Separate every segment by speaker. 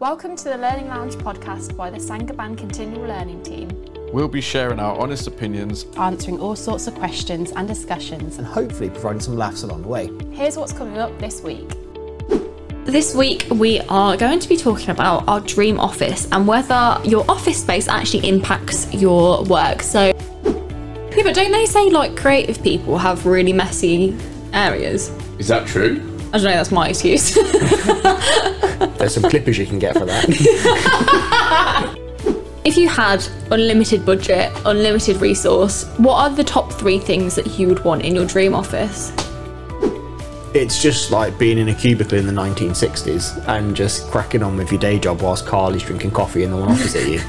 Speaker 1: Welcome to the Learning Lounge podcast by the Sangaban Continual Learning Team.
Speaker 2: We'll be sharing our honest opinions,
Speaker 3: answering all sorts of questions and discussions,
Speaker 4: and hopefully providing some laughs along the way.
Speaker 1: Here's what's coming up this week.
Speaker 5: This week, we are going to be talking about our dream office and whether your office space actually impacts your work. So, yeah, but don't they say like creative people have really messy areas?
Speaker 2: Is that true?
Speaker 5: I don't know, that's my excuse.
Speaker 4: There's some clippers you can get for that.
Speaker 5: if you had unlimited budget, unlimited resource, what are the top three things that you would want in your dream office?
Speaker 4: It's just like being in a cubicle in the 1960s and just cracking on with your day job whilst Carly's drinking coffee in the one opposite you.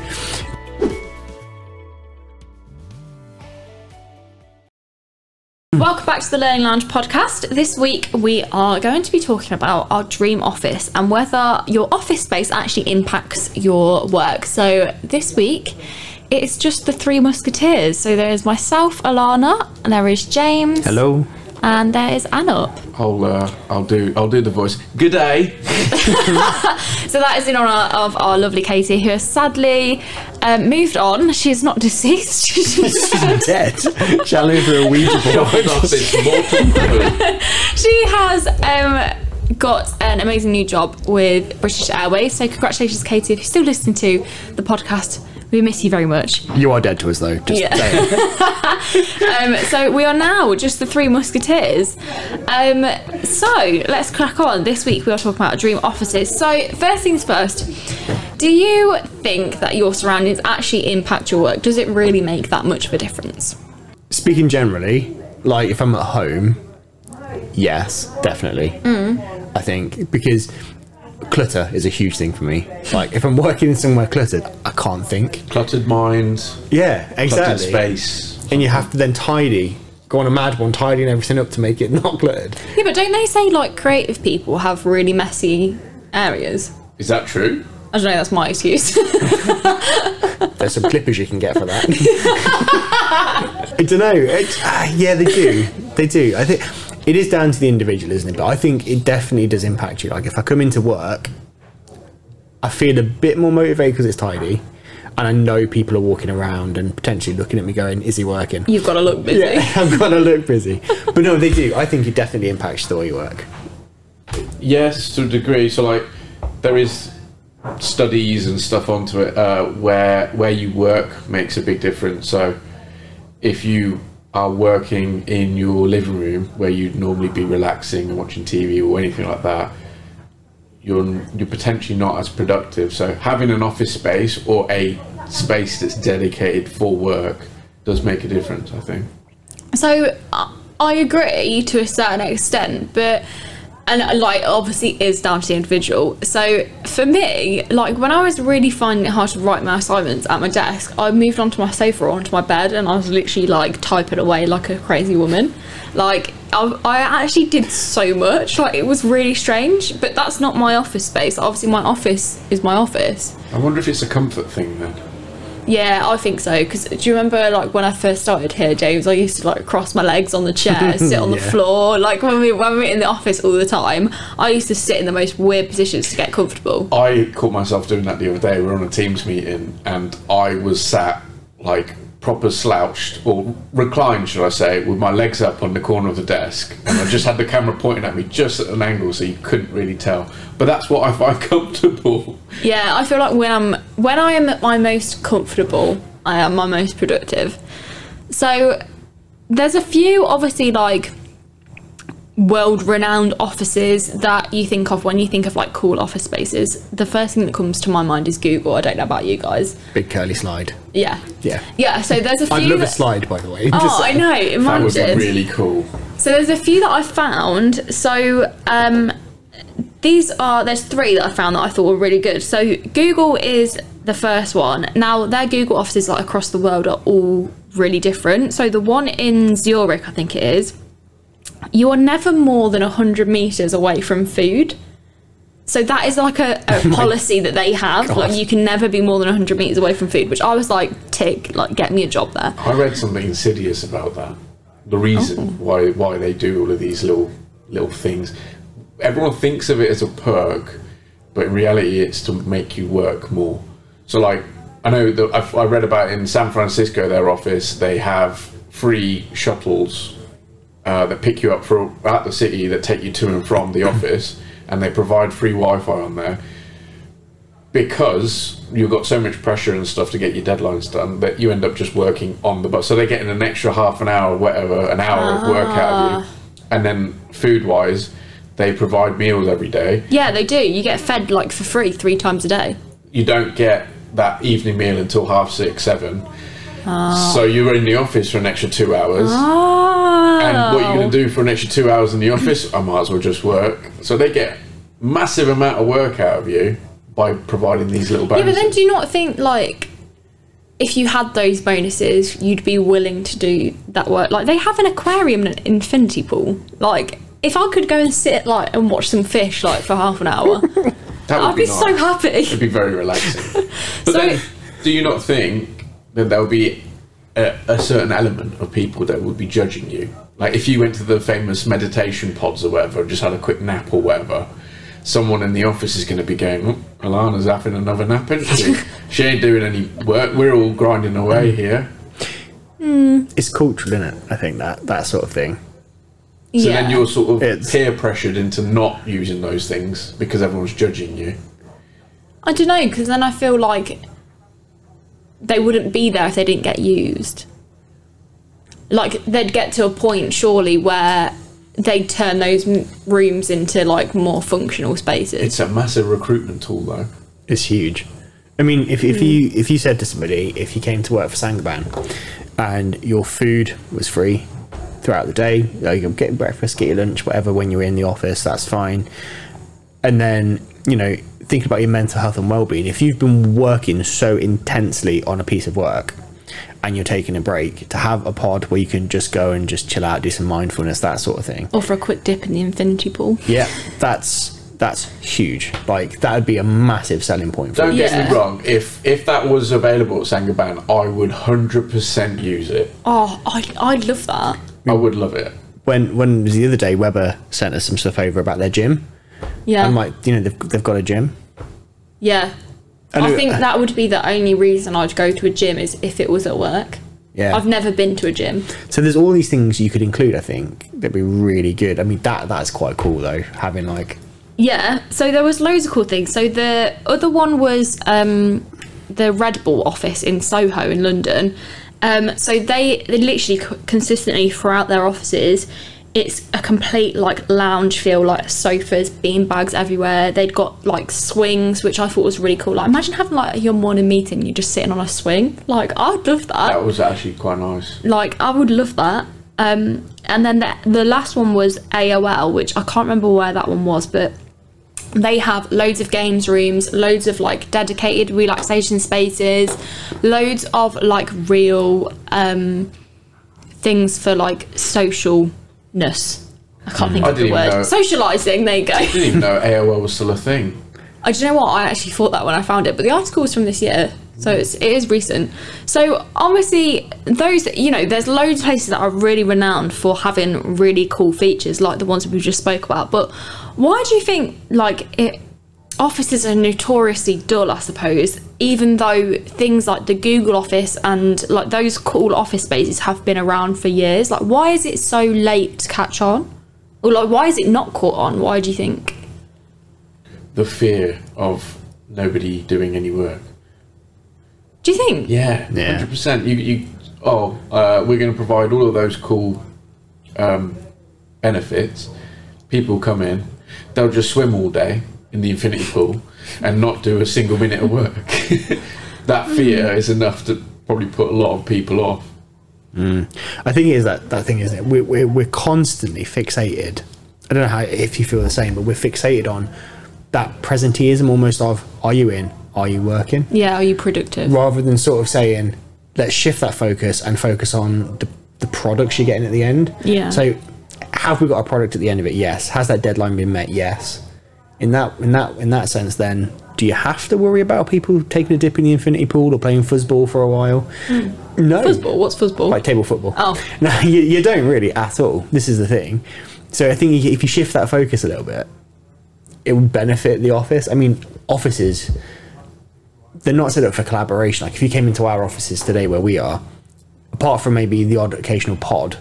Speaker 5: Welcome back to the Learning Lounge podcast. This week we are going to be talking about our dream office and whether your office space actually impacts your work. So this week it's just the three musketeers. So there is myself, Alana, and there is James.
Speaker 4: Hello.
Speaker 5: And there is Anna.
Speaker 2: I'll uh, I'll do I'll do the voice. Good day.
Speaker 5: so that is in honour of our lovely Katie, who has sadly um, moved on. She is not deceased.
Speaker 4: She's dead. Challenge for a Ouija board.
Speaker 5: she has um, got an amazing new job with British Airways. So congratulations, Katie. If you're still listening to the podcast, we miss you very much.
Speaker 4: You are dead to us, though. Just
Speaker 5: yeah. um, so we are now just the three musketeers. Um, so let's crack on. This week we are talking about dream offices. So first things first. Do you think that your surroundings actually impact your work? Does it really make that much of a difference?
Speaker 4: Speaking generally, like if I'm at home, yes, definitely.
Speaker 5: Mm.
Speaker 4: I think because clutter is a huge thing for me. Like if I'm working in somewhere cluttered, I can't think.
Speaker 2: Cluttered mind.
Speaker 4: Yeah, exactly.
Speaker 2: Cluttered space.
Speaker 4: And you have to then tidy. Go on a mad one, tidying everything up to make it not cluttered.
Speaker 5: Yeah, but don't they say like creative people have really messy areas?
Speaker 2: Is that true?
Speaker 5: I don't know. That's my excuse.
Speaker 4: There's some clippers you can get for that. I don't know. Uh, yeah, they do. They do. I think it is down to the individual, isn't it? But I think it definitely does impact you. Like if I come into work, I feel a bit more motivated because it's tidy. And I know people are walking around and potentially looking at me going, is he working?
Speaker 5: You've got to look busy.
Speaker 4: Yeah, I've got to look busy. But no, they do. I think it definitely impacts the way you work.
Speaker 2: Yes, to a degree. So like there is studies and stuff onto it uh, where where you work makes a big difference. So if you are working in your living room where you'd normally be relaxing and watching TV or anything like that, you're you're potentially not as productive. So having an office space or a space that's dedicated for work does make a difference, I think.
Speaker 5: So I agree to a certain extent, but and uh, like obviously is down to the individual. So for me, like when I was really finding it hard to write my assignments at my desk, I moved onto my sofa or onto my bed, and I was literally like typing away like a crazy woman. Like I, I actually did so much. Like it was really strange, but that's not my office space. Obviously, my office is my office.
Speaker 2: I wonder if it's a comfort thing then.
Speaker 5: Yeah, I think so. Because do you remember, like when I first started here, James? I used to like cross my legs on the chair, sit on the floor. Like when we when we were in the office all the time, I used to sit in the most weird positions to get comfortable.
Speaker 2: I caught myself doing that the other day. We were on a Teams meeting and I was sat like proper slouched or reclined, should I say, with my legs up on the corner of the desk. And I just had the camera pointing at me just at an angle so you couldn't really tell. But that's what I find comfortable.
Speaker 5: Yeah, I feel like when I'm when I am at my most comfortable, I am my most productive. So there's a few obviously like world renowned offices that you think of when you think of like cool office spaces. The first thing that comes to my mind is Google. I don't know about you guys.
Speaker 4: Big curly slide.
Speaker 5: Yeah.
Speaker 4: Yeah.
Speaker 5: Yeah, so there's a few
Speaker 4: I'd love a slide, by the way.
Speaker 5: Oh,
Speaker 4: Just
Speaker 5: I
Speaker 4: saying.
Speaker 5: know.
Speaker 2: That would be really cool.
Speaker 5: So there's a few that I found. So um, these are there's three that I found that I thought were really good. So Google is the first one. Now their Google offices like across the world are all really different. So the one in Zurich, I think it is, you are never more than hundred meters away from food. So that is like a, a oh policy that they have.
Speaker 4: God.
Speaker 5: Like you can never be more than 100 meters away from food, which I was like, tick, like get me a job there.
Speaker 2: I read something insidious about that. The reason oh. why why they do all of these little little things. Everyone thinks of it as a perk, but in reality, it's to make you work more. So, like, I know that I've, I read about in San Francisco, their office, they have free shuttles uh, that pick you up for at the city that take you to and from the office, and they provide free Wi-Fi on there because you've got so much pressure and stuff to get your deadlines done that you end up just working on the bus. So they're getting an extra half an hour, whatever, an hour of work out of you, and then food-wise, they provide meals every day.
Speaker 5: Yeah, they do. You get fed like for free three times a day.
Speaker 2: You don't get that evening meal until half six, seven. Oh. So you're in the office for an extra two hours.
Speaker 5: Oh.
Speaker 2: And what you're you going to do for an extra two hours in the office? I might as well just work. So they get massive amount of work out of you by providing these little bonuses.
Speaker 5: Yeah, but then do you not think like if you had those bonuses, you'd be willing to do that work? Like they have an aquarium and an infinity pool. Like if I could go and sit like and watch some fish like for half an hour, I'd be, so
Speaker 2: nice.
Speaker 5: happy.
Speaker 2: It'd be very relaxing. But
Speaker 5: So-
Speaker 2: then, do you not think that there'll be a, a certain element of people that would be judging you? Like if you went to the famous meditation pods or whatever, and just had a quick nap or whatever, someone in the office is going to be going, oh, Alana's having another nap, isn't she? she ain't doing any work. We're all grinding away mm. here. Hmm.
Speaker 4: It's cultural, isn't it? I think that that sort of thing.
Speaker 2: So
Speaker 5: yeah.
Speaker 2: then you're sort of
Speaker 4: It's-
Speaker 2: peer pressured into not using those things because everyone's judging you.
Speaker 5: I don't know because then I feel like they wouldn't be there if they didn't get used. Like they'd get to a point surely where they'd turn those rooms into like more functional spaces.
Speaker 2: It's a massive recruitment tool, though.
Speaker 4: It's huge. I mean, if, if hmm. you if you said to somebody if you came to work for Sangaban and your food was free throughout the day, like, you get your breakfast, get your lunch, whatever, when you're in the office, that's fine. And then you know, thinking about your mental health and well-being. If you've been working so intensely on a piece of work and you're taking a break, to have a pod where you can just go and just chill out, do some mindfulness, that sort of thing.
Speaker 5: or for a quick dip in the infinity pool.
Speaker 4: Yeah, that's that's huge. Like that would be a massive selling point for
Speaker 2: Don't
Speaker 4: you.
Speaker 2: get
Speaker 5: Yeah.
Speaker 2: me wrong. If if that was available at Sangaban, I would hundred percent use it.
Speaker 5: Oh, I I'd love that.
Speaker 2: I would love it.
Speaker 4: when when was the other day Weber sent us some stuff over about their gym.
Speaker 5: Yeah,
Speaker 4: like, you know, they've, they've got a gym.
Speaker 5: yeah.
Speaker 4: And
Speaker 5: I
Speaker 4: it-
Speaker 5: think that would be the only reason I'd go to a gym is if it was at work.
Speaker 4: Yeah.
Speaker 5: I've never been to a gym.
Speaker 4: so there's all these things you could include. I think that'd be really good. I mean, that that's quite cool though. Having like,
Speaker 5: Yeah, so there was loads of cool things. So the other one was um, the Red Bull office in Soho in London. Um, so they, they literally consistently throughout their offices, it's a complete like lounge feel, like sofas, bean bags everywhere. They'd got like swings, which I thought was really cool. Like imagine having like your morning meeting, you're just sitting on a swing. Like I'd love that
Speaker 2: That was actually quite nice.
Speaker 5: like I would love that. Um, and then the, the last one was AOL, which I can't remember where that one was, but they have loads of games rooms, loads of like dedicated relaxation spaces, loads of like real um, things for like socialness. I can't hmm. think
Speaker 2: I
Speaker 5: of the
Speaker 2: didn't even
Speaker 5: word.
Speaker 2: know-
Speaker 5: Socializing. There you go.
Speaker 2: I didn't even know AOL was still a thing.
Speaker 5: I do you know what I actually thought that when I found it, but the article was from this year, so hmm. it's it is recent. So obviously, those you know, there's loads of places that are really renowned for having really cool features, like the ones we just spoke about. But why do you think like it? Offices are notoriously dull, I suppose, even though things like the Google office and like those cool office spaces have been around for years. Like, why is it so late to catch on? Or like, why is it not caught on? Why do you think?
Speaker 2: The fear of nobody doing any work.
Speaker 5: Do you think?
Speaker 2: Yeah,
Speaker 4: Yeah.
Speaker 2: hundred percent. You you oh, uh, we're going to provide all of those cool um, benefits. People come in, they'll just swim all day in the infinity pool and not do a single minute of work. that fear mm. is enough to probably put a lot of people off. Mm.
Speaker 4: I think it is that that thing, isn't it? We're we're, we're constantly fixated. I don't know how if you feel the same, but we're fixated on that presenteeism almost of are you in, are you working,
Speaker 5: Yeah, are you productive?
Speaker 4: rather than sort of saying let's shift that focus and focus on the the products you're getting at the end.
Speaker 5: Yeah.
Speaker 4: So have we got a product at the end of it? Yes. Has that deadline been met? Yes. In that in that in that sense, then do you have to worry about people taking a dip in the infinity pool or playing foosball for a while? Hmm. No.
Speaker 5: Foosball? What's foosball?
Speaker 4: Like table football.
Speaker 5: Oh.
Speaker 4: No, you, you don't really at all. This is the thing. So I think if you shift that focus a little bit, it would benefit the office. I mean, offices they're not set up for collaboration. Like if you came into our offices today where we are, apart from maybe the odd occasional pod,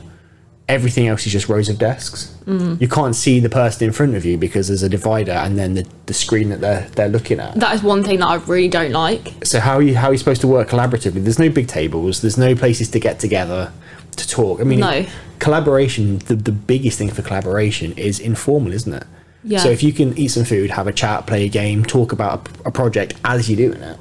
Speaker 4: everything else is just rows of desks. Mm. You can't see the person in front of you because there's a divider and then the, the screen that they're they're looking at.
Speaker 5: That is one thing that I really don't like.
Speaker 4: So how are you how are you supposed to work collaboratively? There's no big tables. There's no places to get together to talk. I mean,
Speaker 5: No.
Speaker 4: collaboration. The the biggest thing for collaboration is informal, isn't it?
Speaker 5: Yeah.
Speaker 4: So if you can eat some food, have a chat, play a game, talk about a, a project as you're doing it,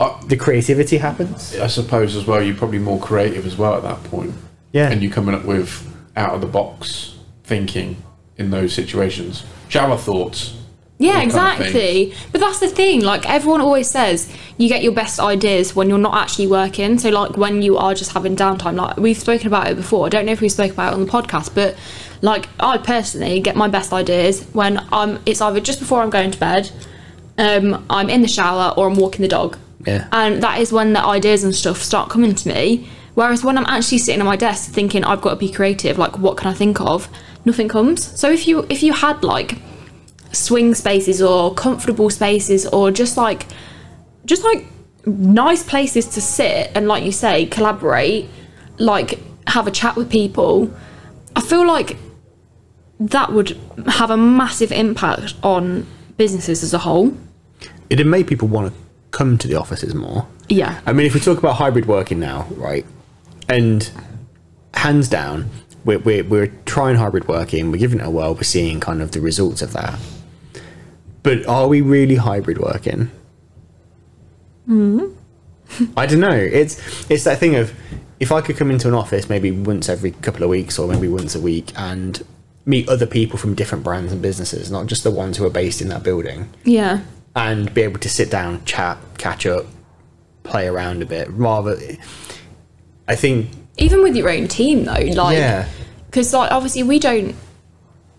Speaker 2: I,
Speaker 4: the creativity happens.
Speaker 2: I suppose as well, you're probably more creative as well at that point.
Speaker 4: Yeah.
Speaker 2: And you're coming up with out of the box thinking in those situations. Shower thoughts.
Speaker 5: Yeah,
Speaker 2: Those kind of
Speaker 5: exactly. But that's the thing. Like everyone always says, you get your best ideas when you're not actually working. So like when you are just having downtime. Like we've spoken about it before. I don't know if we spoke about it on the podcast, but like I personally get my best ideas when I'm. It's either just before I'm going to bed, um, I'm in the shower, or I'm walking the dog.
Speaker 4: Yeah.
Speaker 5: And that is when the ideas and stuff start coming to me. Whereas when I'm actually sitting at my desk thinking I've got to be creative, like what can I think of? Nothing comes. So if you if you had like swing spaces or comfortable spaces or just like just like nice places to sit and like you say collaborate like have a chat with people i feel like that would have a massive impact on businesses as a whole
Speaker 4: It'd make people want to come to the offices more.
Speaker 5: yeah
Speaker 4: I mean, if we talk about hybrid working now, right, and hands down, we're, we're, we're trying hybrid working, we're giving it a whirl, we're seeing kind of the results of that. But are we really hybrid working? Hmm. I don't know. It's it's that thing of if I could come into an office maybe once every couple of weeks or maybe once a week and meet other people from different brands and businesses, not just the ones who are based in that building
Speaker 5: yeah
Speaker 4: and be able to sit down, chat, catch up, play around a bit. Rather, I think,
Speaker 5: even with your own team though like
Speaker 4: yeah,
Speaker 5: because like obviously we don't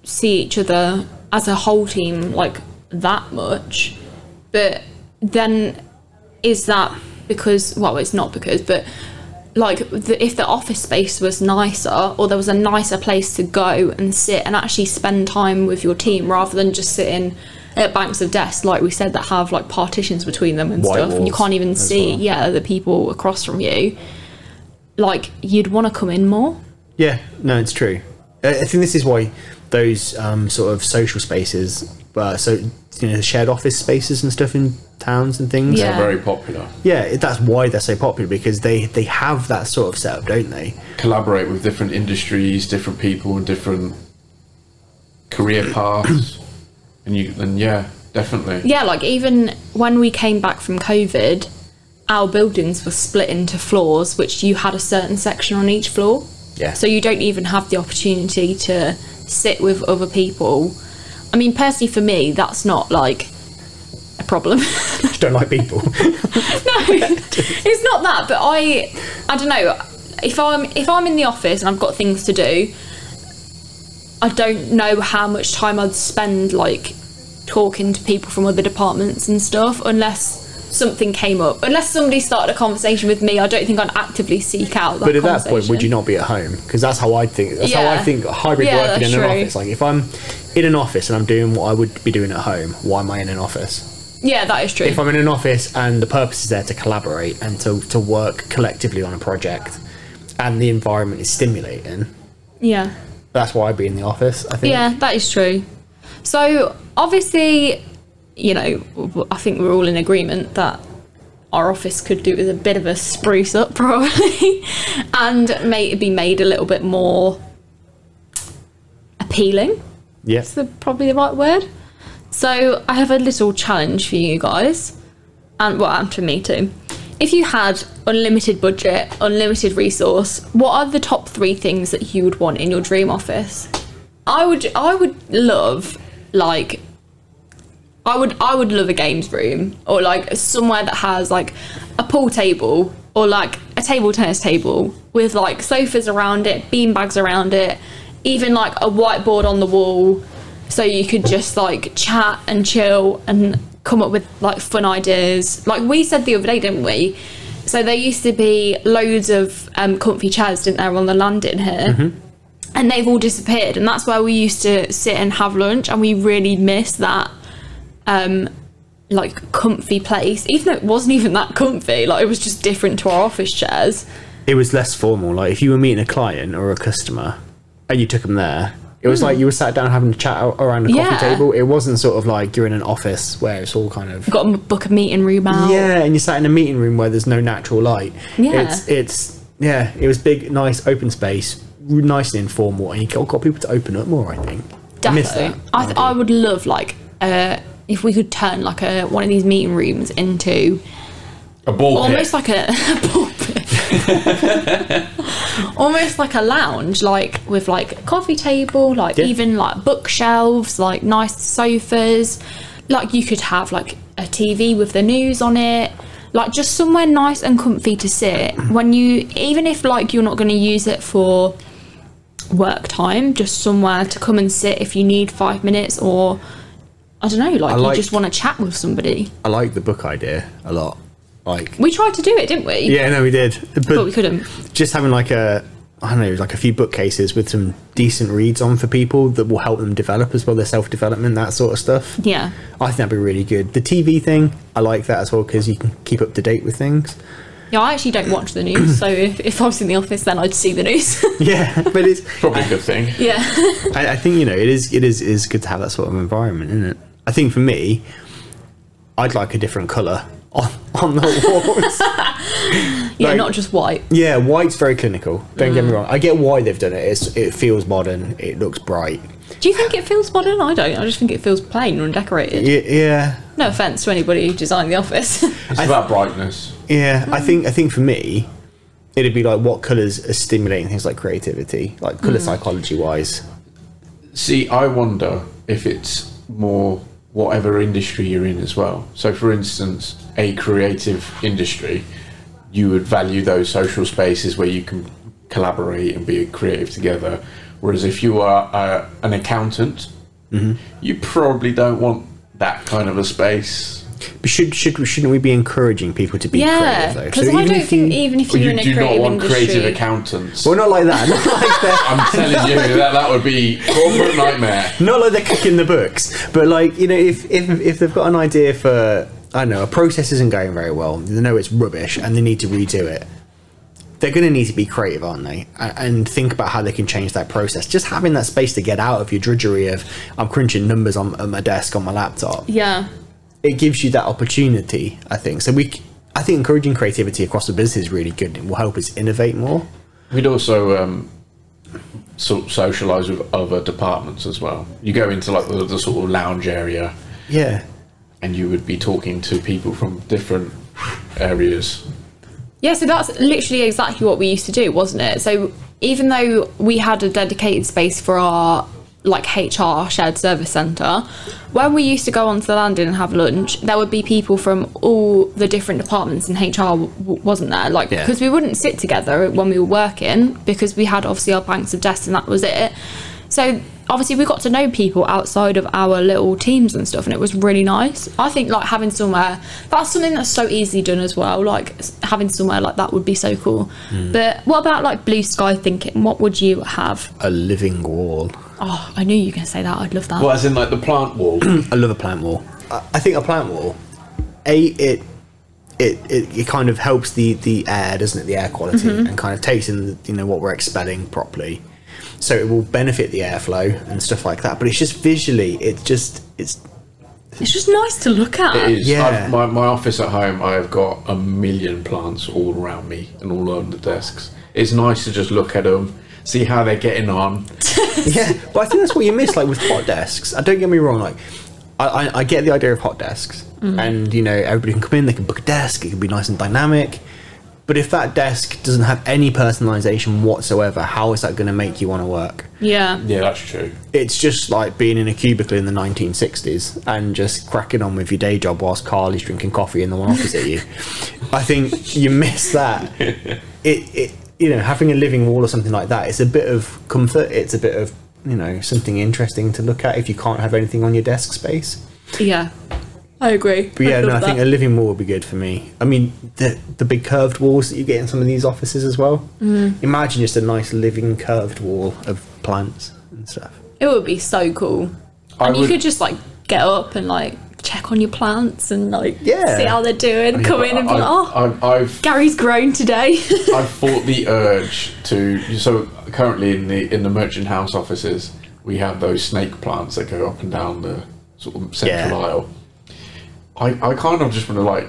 Speaker 5: see each other as a whole team like that much but then is that because well it's not because but like the, if the office space was nicer or there was a nicer place to go and sit and actually spend time with your team rather than just sitting at banks of desks like we said that have like partitions between them and
Speaker 4: White
Speaker 5: stuff and you can't even see
Speaker 4: well.
Speaker 5: yeah the people across from you like you'd want to come in more
Speaker 4: yeah, no, it's true. I I think this is why those um, sort of social spaces, uh, so you know, shared office spaces and stuff in towns and things.
Speaker 5: Yeah.
Speaker 2: They're very popular.
Speaker 4: yeah, that's why they're so popular because they they have that sort of setup, don't they?
Speaker 2: Collaborate with different industries, different people, and different career paths. and you, and yeah, definitely.
Speaker 5: Yeah, like even when we came back from COVID, our buildings were split into floors, which you had a certain section on each floor.
Speaker 4: Yeah.
Speaker 5: So you don't even have the opportunity to sit with other people. I mean, personally, for me, that's not like a problem.
Speaker 4: Just don't like people.
Speaker 5: No, it's not that, but I, I don't know. If I'm if I'm in the office and I've got things to do, I don't know how much time I'd spend like talking to people from other departments and stuff, unless something came up. Unless somebody started a conversation with me, I don't think I'd actively seek out. That
Speaker 4: but at that point, would you not be at home? Because that's how I think. That's how I think hybrid
Speaker 5: Yeah,
Speaker 4: working in an
Speaker 5: true.
Speaker 4: office. Like if I'm in an office and I'm doing what I would be doing at home, why am I in an office?
Speaker 5: Yeah, that is true.
Speaker 4: If I'm in an office and the purpose is there to collaborate and to, to work collectively on a project and the environment is stimulating,
Speaker 5: yeah.
Speaker 4: that's why I'd be in the office, I think.
Speaker 5: Yeah, that is true. So obviously, you know, I think we're all in agreement that our office could do with a bit of a spruce up, probably, and may be made a little bit more appealing.
Speaker 4: Yeah.
Speaker 5: Probably the right word. So I have a little challenge for you guys, and well, and for me too. If you had unlimited budget, unlimited resource, what are the top three things that you would want in your dream office? I would, I would love like, I would, I would love a games room or like somewhere that has like a pool table or like a table tennis table with like sofas around it, bean bags around it, even like a whiteboard on the wall. So you could just like chat and chill and come up with like fun ideas. Like we said the other day didn't we? So there used to be loads of um, comfy chairs didn't there on the landing here? And they've all disappeared. And that's where we used to sit and have lunch, and we really miss that. Um, like comfy place, even though it wasn't even that comfy, like it was just different to our office chairs.
Speaker 4: It was less formal. Like if you were meeting a client or a customer, and you took them there, it was like you were sat down having a chat around a coffee.
Speaker 5: Yeah.
Speaker 4: table. It wasn't sort of like you're in an office where it's all kind of
Speaker 5: Got to book a meeting room out.
Speaker 4: yeah, and you're sat in a meeting room where there's no natural light.
Speaker 5: Yeah.
Speaker 4: it's it's yeah, it was big, nice, open space, nice and informal, and you got, got people to open up more. I think. I.
Speaker 5: Definitely. I, th- I would love like uh, if we could turn like a one of these meeting rooms into
Speaker 2: A ball
Speaker 5: almost
Speaker 2: pit.
Speaker 5: like a, a pulpit. almost like a lounge, like with like a coffee table, like
Speaker 4: Yeah.
Speaker 5: even like bookshelves, like nice sofas. Like you could have like a TV with the news on it. Like just somewhere nice and comfy to sit when you even if like you're not going to use it for work time, just somewhere to come and sit if you need five minutes or I don't know, like,
Speaker 4: like-
Speaker 5: you just want to chat with somebody.
Speaker 4: I like the book idea a lot. Like
Speaker 5: We tried to do it, didn't we?
Speaker 4: yeah, no, we did, but,
Speaker 5: But we couldn't.
Speaker 4: just having like a I don't know, like a few bookcases with some decent reads on for people that will help them develop as well, their self development, that sort of stuff.
Speaker 5: Yeah.
Speaker 4: I think that'd be really good. The TV thing, I like that as well because you can keep up to date with things.
Speaker 5: Yeah, I actually don't watch the news, so if, if I was in the office, then I'd see the news.
Speaker 4: Yeah, but it's
Speaker 2: Probably a good thing.
Speaker 5: yeah.
Speaker 4: I, I think you know it is it is is good to have that sort of environment, isn't it? I think for me, I'd like a different colour on on the walls.
Speaker 5: Yeah,
Speaker 4: Like-
Speaker 5: not just white.
Speaker 4: yeah, white's very clinical. Don't get me mm. wrong. I get why they've done it. It's, it feels modern. It looks bright.
Speaker 5: Do you think it feels modern? I don't. I just think it feels plain and decorated.
Speaker 4: Yeah, yeah,
Speaker 5: No offense to anybody who designed the office.
Speaker 2: It's about brightness.
Speaker 4: yeah. I mm. think I think for me, it'd be like what colours are stimulating things like creativity, like colour mm. psychology wise.
Speaker 2: See, I wonder if it's more whatever industry you're in as well. So, for instance, a creative industry, you would value those social spaces where you can collaborate and be creative together. Whereas if you are uh, an accountant, you probably don't want that kind of a space.
Speaker 4: But should should shouldn't we be encouraging people to be
Speaker 5: yeah,
Speaker 4: creative though?
Speaker 5: because
Speaker 4: So
Speaker 5: I
Speaker 4: even
Speaker 5: don't
Speaker 4: if
Speaker 5: think
Speaker 4: you-
Speaker 5: even if
Speaker 2: Or
Speaker 5: you're
Speaker 2: you
Speaker 5: in a
Speaker 2: do not
Speaker 5: creative
Speaker 2: want
Speaker 5: industry,
Speaker 2: creative accountants.
Speaker 4: Well, not like that. Not like that.
Speaker 2: I'm telling you that that would be corporate nightmare.
Speaker 4: not like they're cooking the books, but like you know, if if if they've got an idea for I don't know a process isn't going very well, they know it's rubbish and they need to redo it. They're going to need to be creative, aren't they? And think about how they can change that process. Just having that space to get out of your drudgery of I'm crunching numbers on, on my desk on my laptop.
Speaker 5: yeah,
Speaker 4: It gives you that opportunity, I think. So we, I think encouraging creativity across the business is really good. It will help us innovate more.
Speaker 2: We'd also um, sort of socialise with other departments as well. You go into like the, the sort of lounge area,
Speaker 4: Yeah.
Speaker 2: and you would be talking to people from different areas.
Speaker 5: Yeah, so that's literally exactly what we used to do, wasn't it? So even though we had a dedicated space for our like HR shared service centre, when we used to go onto the landing and have lunch, there would be people from all the different departments in HR w- w- wasn't there? Like
Speaker 4: Yeah.
Speaker 5: because we wouldn't sit together when we were working because we had obviously our banks of desks and that was it. So obviously we got to know people outside of our little teams and stuff and it was really nice. I think like having somewhere that's something that's so easily done as well. Like s- having somewhere like that would be so cool. Hmm. But what about like blue sky thinking? What would you have?
Speaker 4: A living wall.
Speaker 5: Oh, I knew you were going to say that. I'd love that.
Speaker 2: Well, as in like the plant wall.
Speaker 4: I love a plant wall. I I think a plant wall, a it it, it, it kind of helps the the air, doesn't it? The air quality mm-hmm. and kind of takes in you know what we're expelling properly, so it will benefit the airflow and stuff like that. But it's just visually, it's just it's
Speaker 5: It's just nice to look at.
Speaker 2: It is.
Speaker 4: Yeah.
Speaker 2: I've, my, my office at home, I've got a million plants all around me and all on the desks. It's nice to just look at them, see how they're getting on.
Speaker 4: yeah. But I think that's what you miss, like with hot desks. I don't get me wrong, like. I, I, I get the idea of hot desks, mm. and you know everybody can come in, they can book a desk, it can be nice and dynamic. But if that desk doesn't have any personalisation whatsoever, how is that going to make you want to work?
Speaker 5: Yeah.
Speaker 2: Yeah, that's true.
Speaker 4: it's just like being in a cubicle in the 1960s and just cracking on with your day job whilst Carly's drinking coffee in the one opposite you. I think you miss that. It, it, you know, having a living wall or something like that, it's a bit of comfort. It's a bit of, you know, something interesting to look at if you can't have anything on your desk space.
Speaker 5: Yeah. I agree.
Speaker 4: But yeah, no, I think a living wall would be good for me. I mean, the the big curved walls that you get in some of these offices as well. Mm-hmm. Imagine just a nice living curved wall of plants and stuff.
Speaker 5: It would be so cool.
Speaker 2: I
Speaker 5: And you could just like get up and like check on your plants and like
Speaker 4: Yeah.
Speaker 5: see how they're doing. Come in and be like, oh,
Speaker 2: I, I've
Speaker 5: Gary's grown today.
Speaker 2: I've fought the urge to. So currently in the in the merchant house offices, we have those snake plants that go up and down the sort of central
Speaker 4: Yeah.
Speaker 2: aisle. I I kind of just want to like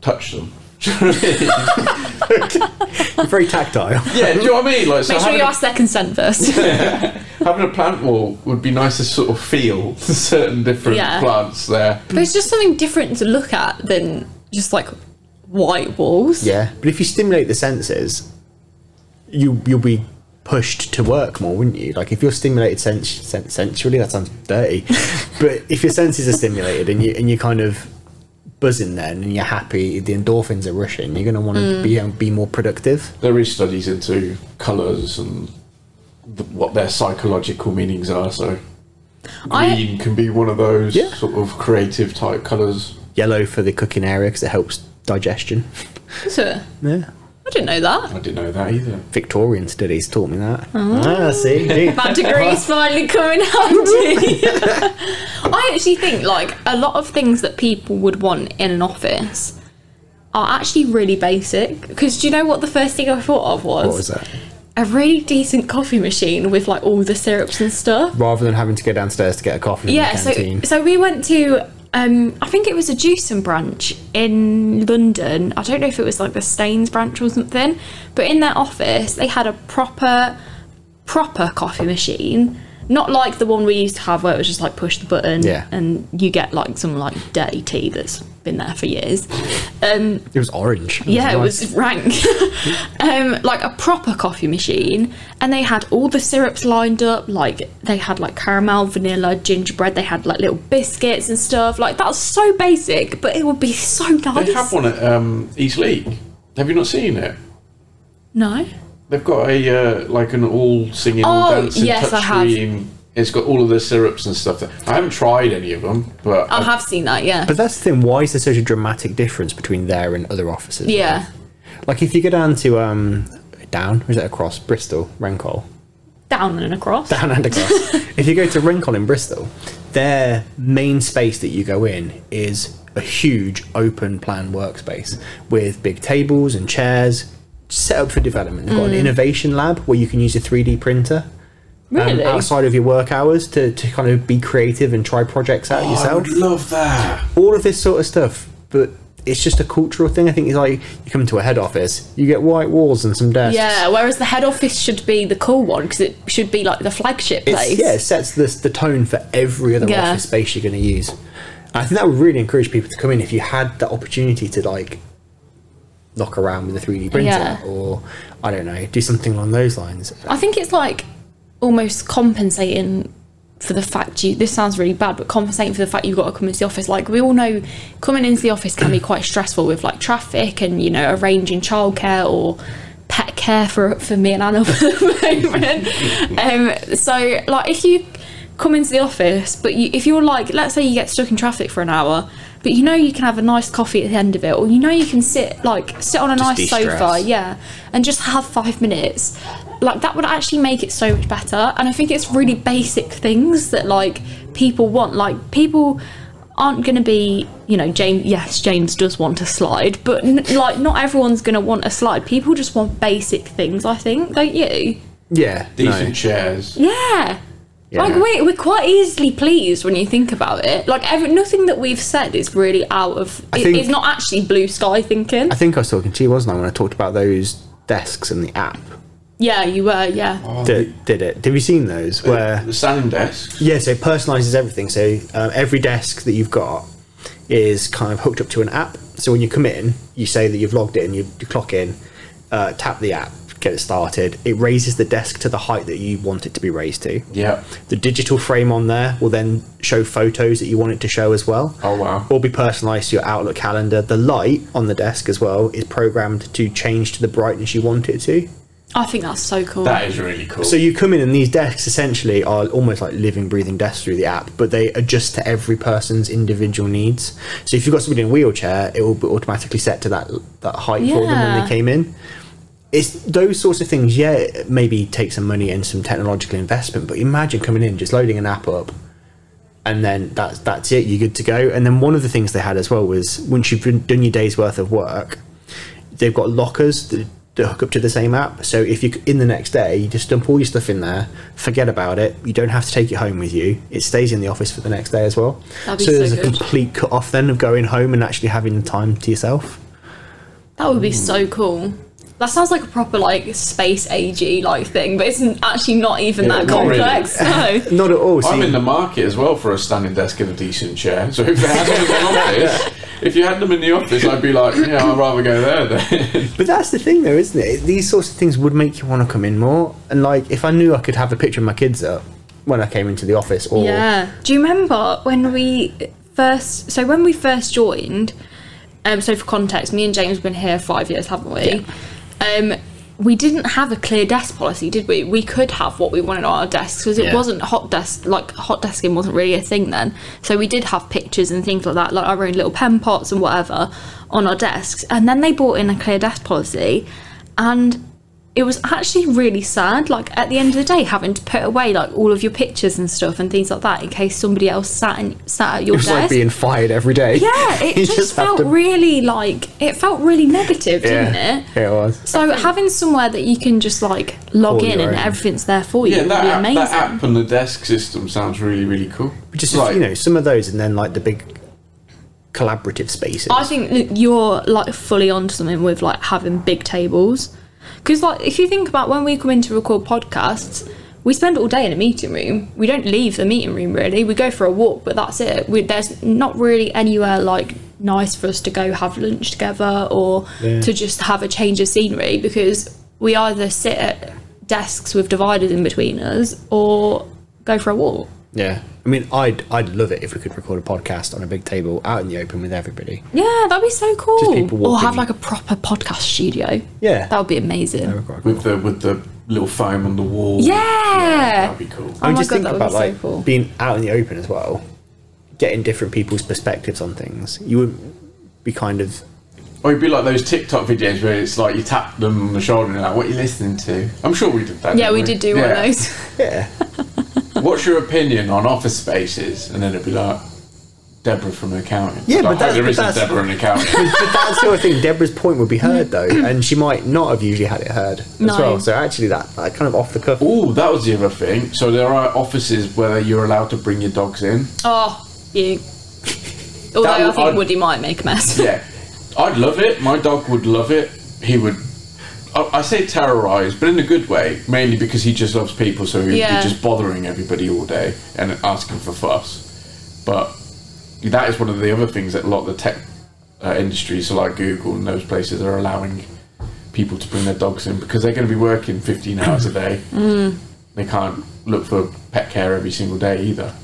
Speaker 2: touch them. You know what I mean?
Speaker 4: You're very tactile.
Speaker 2: yeah, do you know what I mean? Like, so
Speaker 5: Make sure you
Speaker 2: a,
Speaker 5: ask their consent first.
Speaker 2: having a plant wall would be nice to sort of feel certain different
Speaker 5: Yeah.
Speaker 2: plants there.
Speaker 5: but it's just something different to look at than just like white walls.
Speaker 4: Yeah, but if you stimulate the senses, you you'll be pushed to work more, wouldn't you? Like if you're stimulated sens- sen- sensually, that sounds dirty. but if your senses are stimulated and you and you kind of buzzing then and you're happy, the endorphins are rushing. You're going to want to be um, be more productive.
Speaker 2: There is studies into colours and the, what their psychological meanings are. So
Speaker 5: I-
Speaker 2: green can be one of those
Speaker 4: Yeah.
Speaker 2: sort of creative type colours.
Speaker 4: Yellow for the cooking area because it helps digestion.
Speaker 5: So,
Speaker 4: Yeah.
Speaker 5: I didn't know that.
Speaker 2: I didn't know that either.
Speaker 4: Victorian studies taught me that. Ah, see.
Speaker 5: That degree's finally coming handy. I actually think like a lot of things that people would want in an office are actually really basic. Because do you know what the first thing I thought of was?
Speaker 4: what was that?
Speaker 5: A really decent coffee machine with like all the syrups and stuff.
Speaker 4: Rather than having to go downstairs to get a coffee in
Speaker 5: Yeah,
Speaker 4: the
Speaker 5: so so we went to um I think it was a Juicing branch in London. I don't know if it was like the Staines branch or something, but in their office they had a proper proper coffee machine. Not like the one we used to have where it was just like push the button
Speaker 4: Yeah.
Speaker 5: and you get like some like dirty tea that's been there for years. Um
Speaker 4: it was orange. It
Speaker 5: yeah, it
Speaker 4: nice.
Speaker 5: was rank. um, like a proper coffee machine, and they had all the syrups lined up. Like they had like caramel, vanilla, gingerbread. They had like little biscuits and stuff. Like that's so basic, but it would be so nice.
Speaker 2: They have one at um, East League. Have you not seen it?
Speaker 5: No.
Speaker 2: They've got a uh, like an all singing, all
Speaker 5: Oh,
Speaker 2: dancing
Speaker 5: yes, I have.
Speaker 2: touchscreen. It's got all of the syrups and stuff. There. I haven't tried any of them, but
Speaker 5: I
Speaker 2: I-
Speaker 5: have seen that. Yeah.
Speaker 4: But that's the thing. Why is there such a dramatic difference between there and other offices?
Speaker 5: yeah.
Speaker 4: Like if you go down to um down, or is it across Bristol, Rencol,
Speaker 5: Down and across.
Speaker 4: down and across. if you go to Rencol in Bristol, their main space that you go in is a huge open plan workspace with big tables and chairs set up for development. They've got an innovation lab where you can use a 3D printer. um, outside of your work hours to, to kind of be creative and try projects out
Speaker 2: Oh, I
Speaker 4: yourself.
Speaker 2: would love that.
Speaker 4: all of this sort of stuff, but it's just a cultural thing. I think it's like you come to a head office, you get white walls and some desks.
Speaker 5: Yeah, whereas the head office should be the cool one because it should be like the flagship
Speaker 4: It's,
Speaker 5: place.
Speaker 4: yeah, it sets the, the tone for every other
Speaker 5: Yeah.
Speaker 4: office space you're going to use. I think that would really encourage people to come in if you had the opportunity to like knock around with a 3D printer
Speaker 5: Yeah.
Speaker 4: or I don't know, do something along those lines.
Speaker 5: I think it's like almost compensating for the fact you. This sounds really bad, but compensating for the fact you've got to come into the office. Like we all know, coming into the office can be quite stressful with like traffic and you know arranging childcare or pet care for for me and Anna for the moment. um, so like if you come into the office, but you, if you're like, let's say you get stuck in traffic for an hour. But you know you can have a nice coffee at the end of it, or you know you can sit like sit on a
Speaker 4: Just
Speaker 5: nice
Speaker 4: de-stress.
Speaker 5: sofa, yeah, and just have five minutes. Like that would actually make it so much better. And I think it's really basic things that like people want. Like people aren't going to be, you know, James. Yes, James does want a slide, but n- like not everyone's going to want a slide. People just want basic things. I think, don't you?
Speaker 4: Yeah,
Speaker 2: Decent
Speaker 4: no.
Speaker 2: chairs.
Speaker 5: Yeah. Like we're, we're quite easily pleased when you think about it. Like every, nothing that we've said is really out of.
Speaker 4: I
Speaker 5: it-
Speaker 4: think-
Speaker 5: it's not actually blue sky thinking.
Speaker 4: I think I was talking to you, wasn't I, when I talked about those desks and the app
Speaker 5: yeah, you were. Yeah.
Speaker 4: that did it. Have you seen those where
Speaker 2: The standing desk?
Speaker 4: Yeah, so it personalizes everything. So um, every desk that you've got is kind of hooked up to an app. So when you come in, you say that you've logged in, you, you clock in, uh, tap the app, get it started. It raises the desk to the height that you want it to be raised to.
Speaker 2: Yeah.
Speaker 4: The digital frame on there will then show photos that you want it to show as well.
Speaker 2: Oh, wow.
Speaker 4: Or be personalized to your Outlook calendar. The light on the desk as well is programmed to change to the brightness you want it to.
Speaker 5: I think that's so cool.
Speaker 2: That is really cool.
Speaker 4: So you come in and these desks essentially are almost like living, breathing desks through the app, but they adjust to every person's individual needs. So if you've got somebody in a wheelchair, it will be automatically set to that that height for them when they came in. It's those sorts of things. Yeah, maybe take some money and some technological investment, but imagine coming in just loading an app up, and then that's that's it. You're good to go. And then one of the things they had as well was once you've done your day's worth of work, they've got lockers that, that hook up to the same app. So if you in the next day, you just dump all your stuff in there, forget about it. You don't have to take it home with you. It stays in the office for the next day as well.
Speaker 5: That'd be
Speaker 4: so
Speaker 5: so
Speaker 4: there's a complete cut off then of going home and actually having the time to yourself.
Speaker 5: That would be so hmm. cool. That sounds like a proper like space agey like thing, but it's actually not even
Speaker 2: Yeah,
Speaker 5: that
Speaker 2: not really.
Speaker 5: complex. No.
Speaker 4: Not at all.
Speaker 2: I'm
Speaker 4: See,
Speaker 2: in the market as well for a standing desk and a decent chair. So if they had them in the office, if you had them in the office, I'd be like, yeah, I'd rather go there then.
Speaker 4: But that's the thing, though, isn't it? These sorts of things would make you want to come in more. And like, if I knew I could have a picture of my kids up when I came into the office, or
Speaker 5: Yeah. Do you remember when we first? So when we first joined, um, so for context, me and James have been here five years, haven't we? Um, we didn't have a clear desk policy, did we? We could have what we wanted on our desks because it
Speaker 4: Yeah.
Speaker 5: wasn't hot desk like hot desking wasn't really a thing then. So we did have pictures and things like that, like our own little pen pots and whatever on our desks. And then they brought in a clear desk policy, and it was actually really sad. Like at the end of the day, having to put away like all of your pictures and stuff and things like that in case somebody else sat and sat at your
Speaker 4: it was
Speaker 5: desk.
Speaker 4: like being fired every day.
Speaker 5: yeah, it
Speaker 4: You
Speaker 5: just, felt
Speaker 4: to-
Speaker 5: really like it felt really negative, didn't
Speaker 4: yeah,
Speaker 5: it?
Speaker 4: yeah, it was.
Speaker 5: So having somewhere that you can just like log
Speaker 4: Call
Speaker 5: in and
Speaker 4: own.
Speaker 5: everything's there for you
Speaker 2: yeah,
Speaker 5: would
Speaker 2: that
Speaker 5: be
Speaker 2: app,
Speaker 5: amazing.
Speaker 2: that app and the desk system sounds really, really cool.
Speaker 4: Just
Speaker 2: like,
Speaker 4: you know, some of those, and then like the big collaborative spaces.
Speaker 5: I think you're like fully onto something with like having big tables. Because like if you think about when we come in to record podcasts, we spend all day in a meeting room. We don't leave the meeting room really. We go for a walk, but that's it. We, there's not really anywhere like nice for us to go have lunch together or
Speaker 4: Yeah.
Speaker 5: to just have a change of scenery because we either sit at desks with dividers in between us or go for a walk.
Speaker 4: Yeah, I mean, I'd I'd love it if we could record a podcast on a big table out in the open with everybody.
Speaker 5: Yeah, that'd be so cool.
Speaker 4: people
Speaker 5: Or
Speaker 4: walking
Speaker 5: have like a proper podcast studio.
Speaker 4: Yeah,
Speaker 5: That would be amazing.
Speaker 2: with the with the little foam on the wall.
Speaker 5: Yeah.
Speaker 2: that'd be cool.
Speaker 5: Oh
Speaker 4: I mean, oh
Speaker 5: my
Speaker 4: just
Speaker 5: God,
Speaker 4: think
Speaker 5: that would
Speaker 4: about
Speaker 5: be so
Speaker 4: like
Speaker 5: cool.
Speaker 4: being out in the open as well, getting different people's perspectives on things. You would be kind of
Speaker 2: Or it'd be like those TikTok videos where it's like you tap them on the shoulder and they're like, "What are you listening to?" I'm sure we did that.
Speaker 5: Yeah,
Speaker 2: didn't
Speaker 5: we did do one of those.
Speaker 4: yeah.
Speaker 2: What's your opinion on office spaces? And then it'd be like, Deborah from accounting.
Speaker 4: Yeah,
Speaker 2: I
Speaker 4: but
Speaker 2: hope oh,
Speaker 4: that's-
Speaker 2: there
Speaker 4: but
Speaker 2: isn't
Speaker 4: that's-
Speaker 2: Deborah in accounting.
Speaker 4: but that's the other thing. Deborah's point would be heard though, mm. and she might not have usually had it heard as
Speaker 5: No.
Speaker 4: well. So actually, that, that kind of off the cuff.
Speaker 2: Oh, that was the other thing. So there are offices where you're allowed to bring your dogs in.
Speaker 5: Oh, you. Although
Speaker 2: That
Speaker 5: I
Speaker 2: would-
Speaker 5: think
Speaker 2: I'd-
Speaker 5: Woody might make a mess.
Speaker 2: Yeah, I'd love it. My dog would love it. He would. I, I say terrorise, but in a good way. Mainly because he just loves people, so he'd
Speaker 5: Yeah.
Speaker 2: be just bothering everybody all day and asking for fuss. But that is one of the other things that a lot of the tech uh, industries, so like Google and those places, are allowing people to bring their dogs in because they're going to be working 15 hours a day.
Speaker 5: Mm.
Speaker 2: They can't look for pet care every single day either.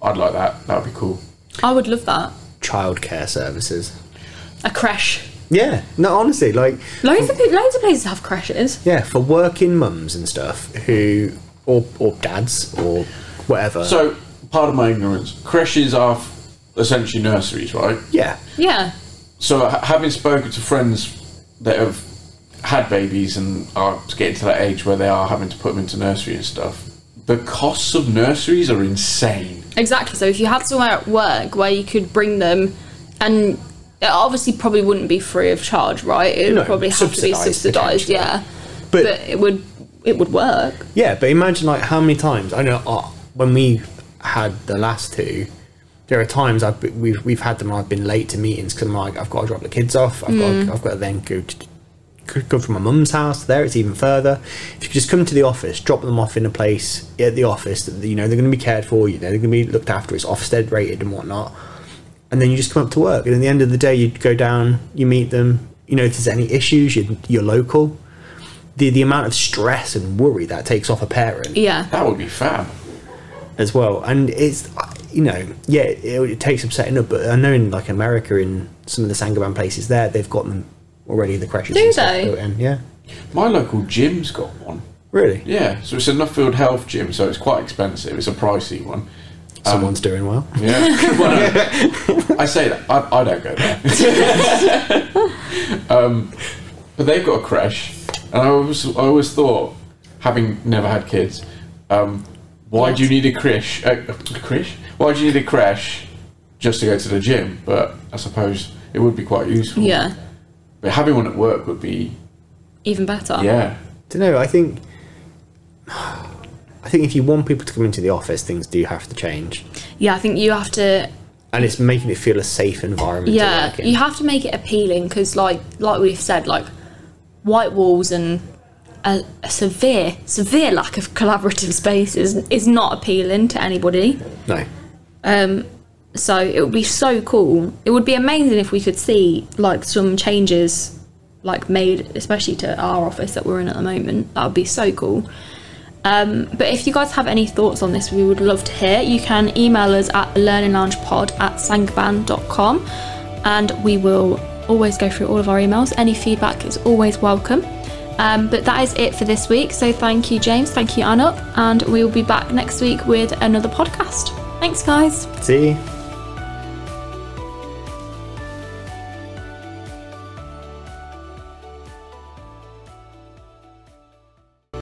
Speaker 2: I'd like that. That would be cool.
Speaker 5: I would love that.
Speaker 4: Childcare services.
Speaker 5: A creche.
Speaker 4: Yeah, no, honestly, like
Speaker 5: Loads of loads of places have creches.
Speaker 4: yeah, for working mums and stuff who, or or dads or whatever.
Speaker 2: So, part of my ignorance, creches are f- essentially nurseries, right?
Speaker 4: yeah,
Speaker 5: Yeah.
Speaker 2: So, ha- having spoken to friends that have had babies and are getting to that age where they are having to put them into nursery and stuff, the costs of nurseries are insane.
Speaker 5: Exactly. So if you had somewhere at work where you could bring them, and it obviously probably wouldn't be free of charge, right? It would
Speaker 4: No,
Speaker 5: probably have to be
Speaker 4: subsidised.
Speaker 5: Yeah.
Speaker 4: But-
Speaker 5: But, it would it would work.
Speaker 4: yeah. But imagine like how many times I know uh, when we had the last two. There are times I've been, we've we've had them. and I've been late to meetings because I'm like I've got to drop the kids off. I've
Speaker 5: Mm.
Speaker 4: got I've got to then go to go from my mum's house there. It's even further. If you could just come to the office, drop them off in a place at the office that you know they're going to be cared for. You know they're going to be looked after. It's Ofsted rated and whatnot. And then you just come up to work, and at the end of the day, you go down, you meet them. You know if there's any issues, you're, you're local. The the amount of stress and worry that takes off a parent
Speaker 5: Yeah.
Speaker 2: That would be fab.
Speaker 4: as well. And it's you know yeah it, it takes some setting up, but I know in like America in some of the Sangaban places there they've got them already the creches.
Speaker 5: Do
Speaker 4: and
Speaker 5: they?
Speaker 4: built in. Yeah,
Speaker 2: My local gym's got one.
Speaker 4: really.
Speaker 2: Yeah, so it's a Nuffield Health gym, so it's quite expensive. It's a pricey one.
Speaker 4: Someone's doing well.
Speaker 2: Yeah. Well, no, I say that. I, I don't go there. um, but they've got a crash, And I always, I always thought, having never had kids, um, why do you need a crash? Uh, a crash? Why do you need a crash just to go to the gym? But I suppose it would be quite useful.
Speaker 5: Yeah,
Speaker 2: But having one at work would be,
Speaker 5: even better.
Speaker 2: yeah.
Speaker 4: don't know. I think. I think if you want people to come into the office, things do have to change,
Speaker 5: Yeah, I think you have to.
Speaker 4: and it's making it feel a safe environment. to
Speaker 5: Yeah, you have to make it appealing because, like, like we've said, like white walls and a, a severe, severe lack of collaborative space is is not appealing to anybody.
Speaker 4: no.
Speaker 5: Um, so it would be so cool. It would be amazing if we could see like some changes, like made especially to our office that we're in at the moment. That would be so cool. Um, but if you guys have any thoughts on this, we would love to hear. You can email us at learningloungepod at sangaban.com and we will always go through all of our emails. Any feedback is always welcome. Um, but that is it for this week. So thank you, James. Thank you, Anup. And we will be back next week with another podcast. Thanks, guys.
Speaker 4: See.